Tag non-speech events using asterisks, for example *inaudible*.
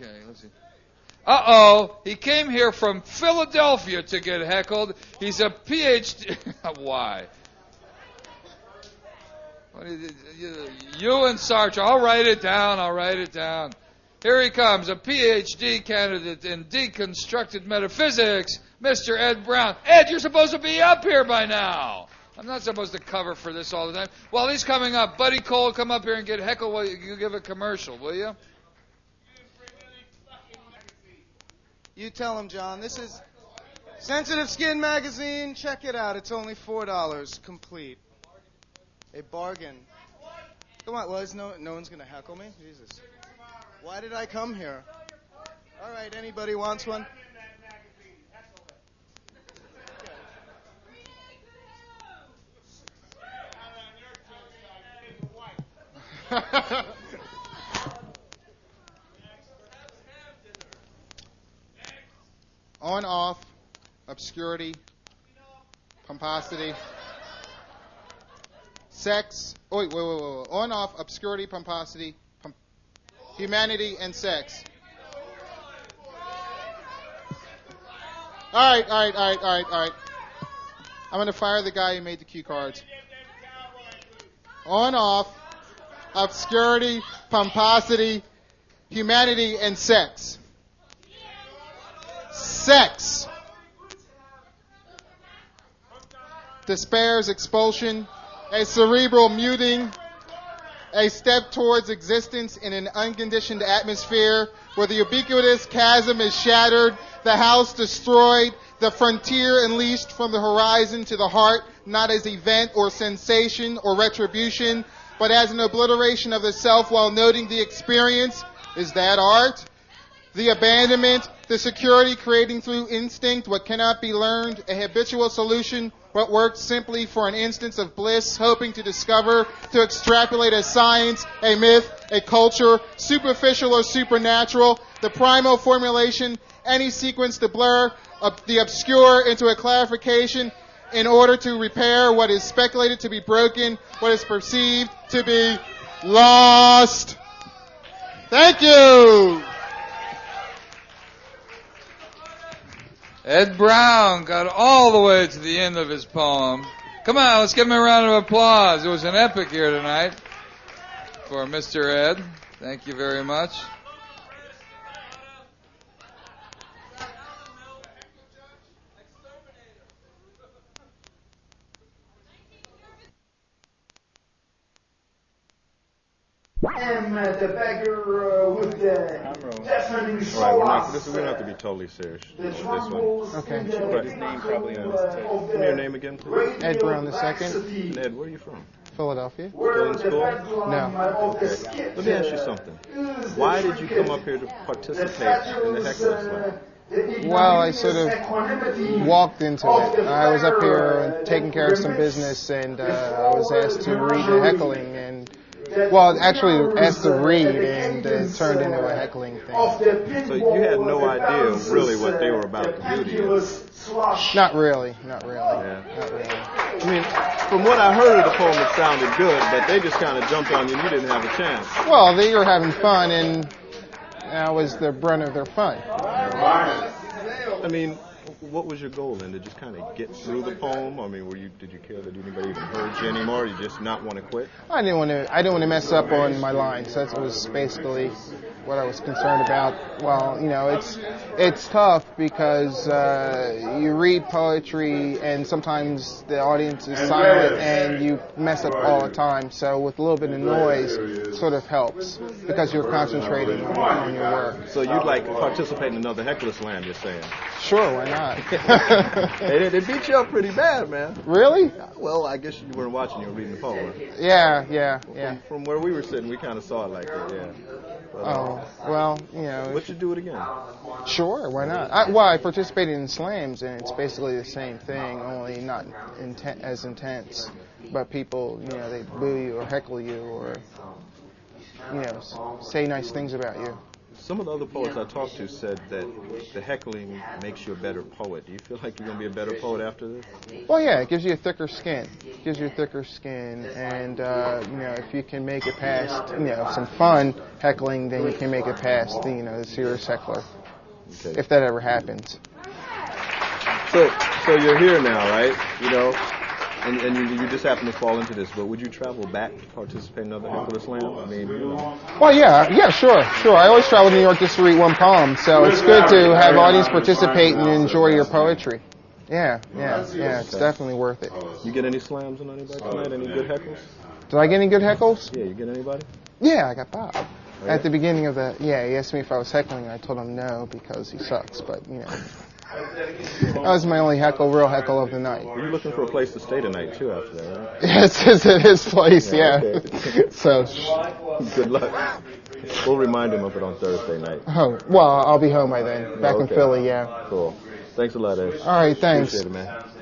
Okay, let's see. Uh oh, he came here from Philadelphia to get heckled. He's a PhD. *laughs* Why? You and Sartre, I'll write it down, I'll write it down. Here he comes, a PhD candidate in deconstructed metaphysics, Mr. Ed Brown. Ed, you're supposed to be up here by now. I'm not supposed to cover for this all the time. While he's coming up, Buddy Cole, come up here and get heckled while you give a commercial, will you? You tell him, John. This is Sensitive Skin Magazine. Check it out. It's only $4 complete. A bargain. Come on, Liz. No, no one's going to heckle me? Jesus. Why did I come here? All right, anybody wants one? *laughs* on off, obscurity, pomposity, sex. Oh, wait, wait, wait, wait. On off, obscurity, pomposity, pom- humanity, and sex. All right, all right, all right, all right, all right. I'm going to fire the guy who made the cue cards. On off, obscurity, pomposity, humanity, and sex sex, despair's expulsion, a cerebral muting, a step towards existence in an unconditioned atmosphere where the ubiquitous chasm is shattered, the house destroyed, the frontier unleashed from the horizon to the heart, not as event or sensation or retribution, but as an obliteration of the self while noting the experience. Is that art? The abandonment, the security creating through instinct what cannot be learned, a habitual solution what works simply for an instance of bliss, hoping to discover, to extrapolate a science, a myth, a culture, superficial or supernatural, the primal formulation, any sequence to blur the obscure into a clarification in order to repair what is speculated to be broken, what is perceived to be lost. Thank you. Ed Brown got all the way to the end of his poem. Come on, let's give him a round of applause. It was an epic here tonight for Mr. Ed. Thank you very much. Am uh, the beggar uh, with the deafening soul. All right, we're not, this, we don't have to be totally serious The this one. Okay. But his name probably on his tape. Give me your name again, please. Ed Brown the second, And Ed, where are you from? Philadelphia. Still in school? No. Okay. Let me ask you something. Why did you come up here to participate in the heckler slam? Well, I sort of walked into it. I was up here taking care of some business, and uh, I was asked to read the heckling, and well, actually asked to read, and uh, it turned into a heckling thing. So you had no idea really what they were about to do to you. Not really, not really, Yeah. not really. I mean, from what I heard of the poem, it sounded good, but they just kind of jumped on you and you didn't have a chance. Well, they were having fun, and that was the brunt of their fun. I mean, what was your goal then? To just kind of get through the poem? I mean, were you did you care that anybody even heard you anymore? Or you just not want to quit? I didn't want to. I didn't want to mess up on my lines. That was basically what I was concerned about. Well, you know, it's it's tough because uh, you read poetry and sometimes the audience is silent and you mess up all the time. So with a little bit of noise, sort of helps because you're concentrating on, on your work. So you'd like to participate in another heckler slam? You're saying? Sure, why not? *laughs* they, they beat you up pretty bad, man. really? Well, I guess you weren't watching. You were reading the poem. Yeah, yeah, yeah. From, from where we were sitting, we kind of saw it like that. Yeah. But, uh, Oh, well, you know, Would you do it again? Sure, why not? I, well, I participated in slams, and it's basically the same thing, only not inten- as intense. But people, you know, they boo you or heckle you or, you know, say nice things about you. Some of the other poets I talked to said that the heckling makes you a better poet. Do you feel like you're going to be a better poet after this? Well, yeah, it gives you a thicker skin. It gives you a thicker skin, and uh, you know, if you can make it past, you know, some fun heckling, then you can make it past the, you know, the serious heckler, Okay. if that ever happens. So, so you're here now, right? You know, and, and you, you just happen to fall into this. But would you travel back to participate in another Heckler Slam? I mean, you know, Well, yeah, yeah, sure, sure. I always travel to New York just to read one poem, so it's good to have audience participate and enjoy your poetry. Yeah, yeah, yeah. It's definitely worth it. you get any slams on anybody tonight? Any good heckles? Did I get any good heckles? Yeah, you get anybody? Yeah, I got Bob. Oh, At the beginning of the, yeah, he asked me if I was heckling, and I told him no because he sucks. But you know, that was my only heckle, real heckle of the night. You're looking for a place to stay tonight too, after that, right? *laughs* Yes, it's at his place, Yeah, yeah. okay. *laughs* so, *laughs* Good luck. We'll remind him of it on Thursday night. oh, well, I'll be home by then. Back in Okay. Philly, yeah. Cool. Thanks a lot, Ed. All right, thanks. Appreciate it, man.